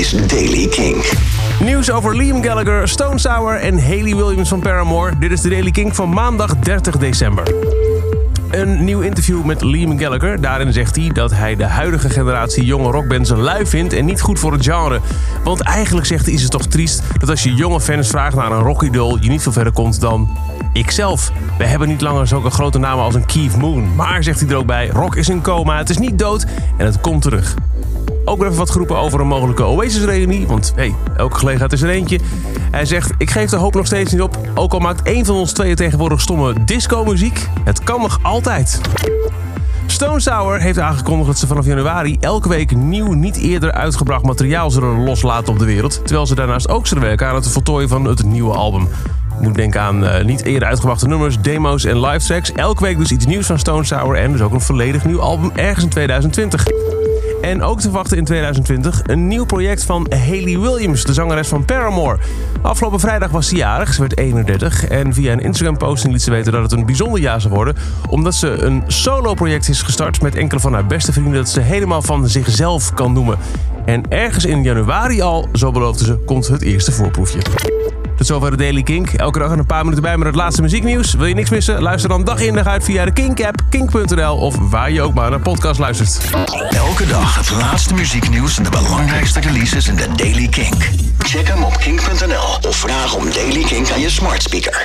is Daily King. Nieuws over Liam Gallagher, Stone Sour en Haley Williams van Paramore. Dit is de Daily King van maandag 30 december. Een nieuw interview met Liam Gallagher. Daarin zegt hij dat hij de huidige generatie jonge rockbands lui vindt en niet goed voor het genre. Want eigenlijk zegt hij is het toch triest dat als je jonge fans vraagt naar een rockidol je niet veel verder komt dan ikzelf. We hebben niet langer zulke grote namen als een Keith Moon. Maar zegt hij er ook bij, rock is in coma, het is niet dood en het komt terug. Ook weer even wat geroepen over een mogelijke Oasis-reunie. Want hey, elke gelegenheid is er eentje. Hij zegt, ik geef de hoop nog steeds niet op. Ook al maakt één van ons tweeën tegenwoordig stomme disco-muziek. Het kan nog altijd. Stone Sour heeft aangekondigd dat ze vanaf januari elke week nieuw, niet eerder uitgebracht materiaal zullen loslaten op de wereld. Terwijl ze daarnaast ook zullen werken aan het voltooien van het nieuwe album. Ik moet denken aan uh, niet eerder uitgebrachte nummers, demo's en live tracks. Elke week dus iets nieuws van Stone Sour en dus ook een volledig nieuw album ergens in 2020. En ook te wachten in 2020 een nieuw project van Haley Williams, de zangeres van Paramore. Afgelopen vrijdag was ze jarig, ze werd 31. En via een Instagram-posting liet ze weten dat het een bijzonder jaar zou worden. Omdat ze een solo-project is gestart met enkele van haar beste vrienden... dat ze helemaal van zichzelf kan noemen. En ergens in januari al, zo beloofde ze, komt het eerste voorproefje. Tot zover de Daily Kink. Elke dag een paar minuten bij met het laatste muzieknieuws. Wil je niks missen? Luister dan dag in dag uit via de Kink-app, kink.nl of waar je ook maar naar podcast luistert. Elke dag het laatste muzieknieuws en de belangrijkste releases in de Daily Kink. Check hem op kink.nl of vraag om Daily Kink aan je smart speaker.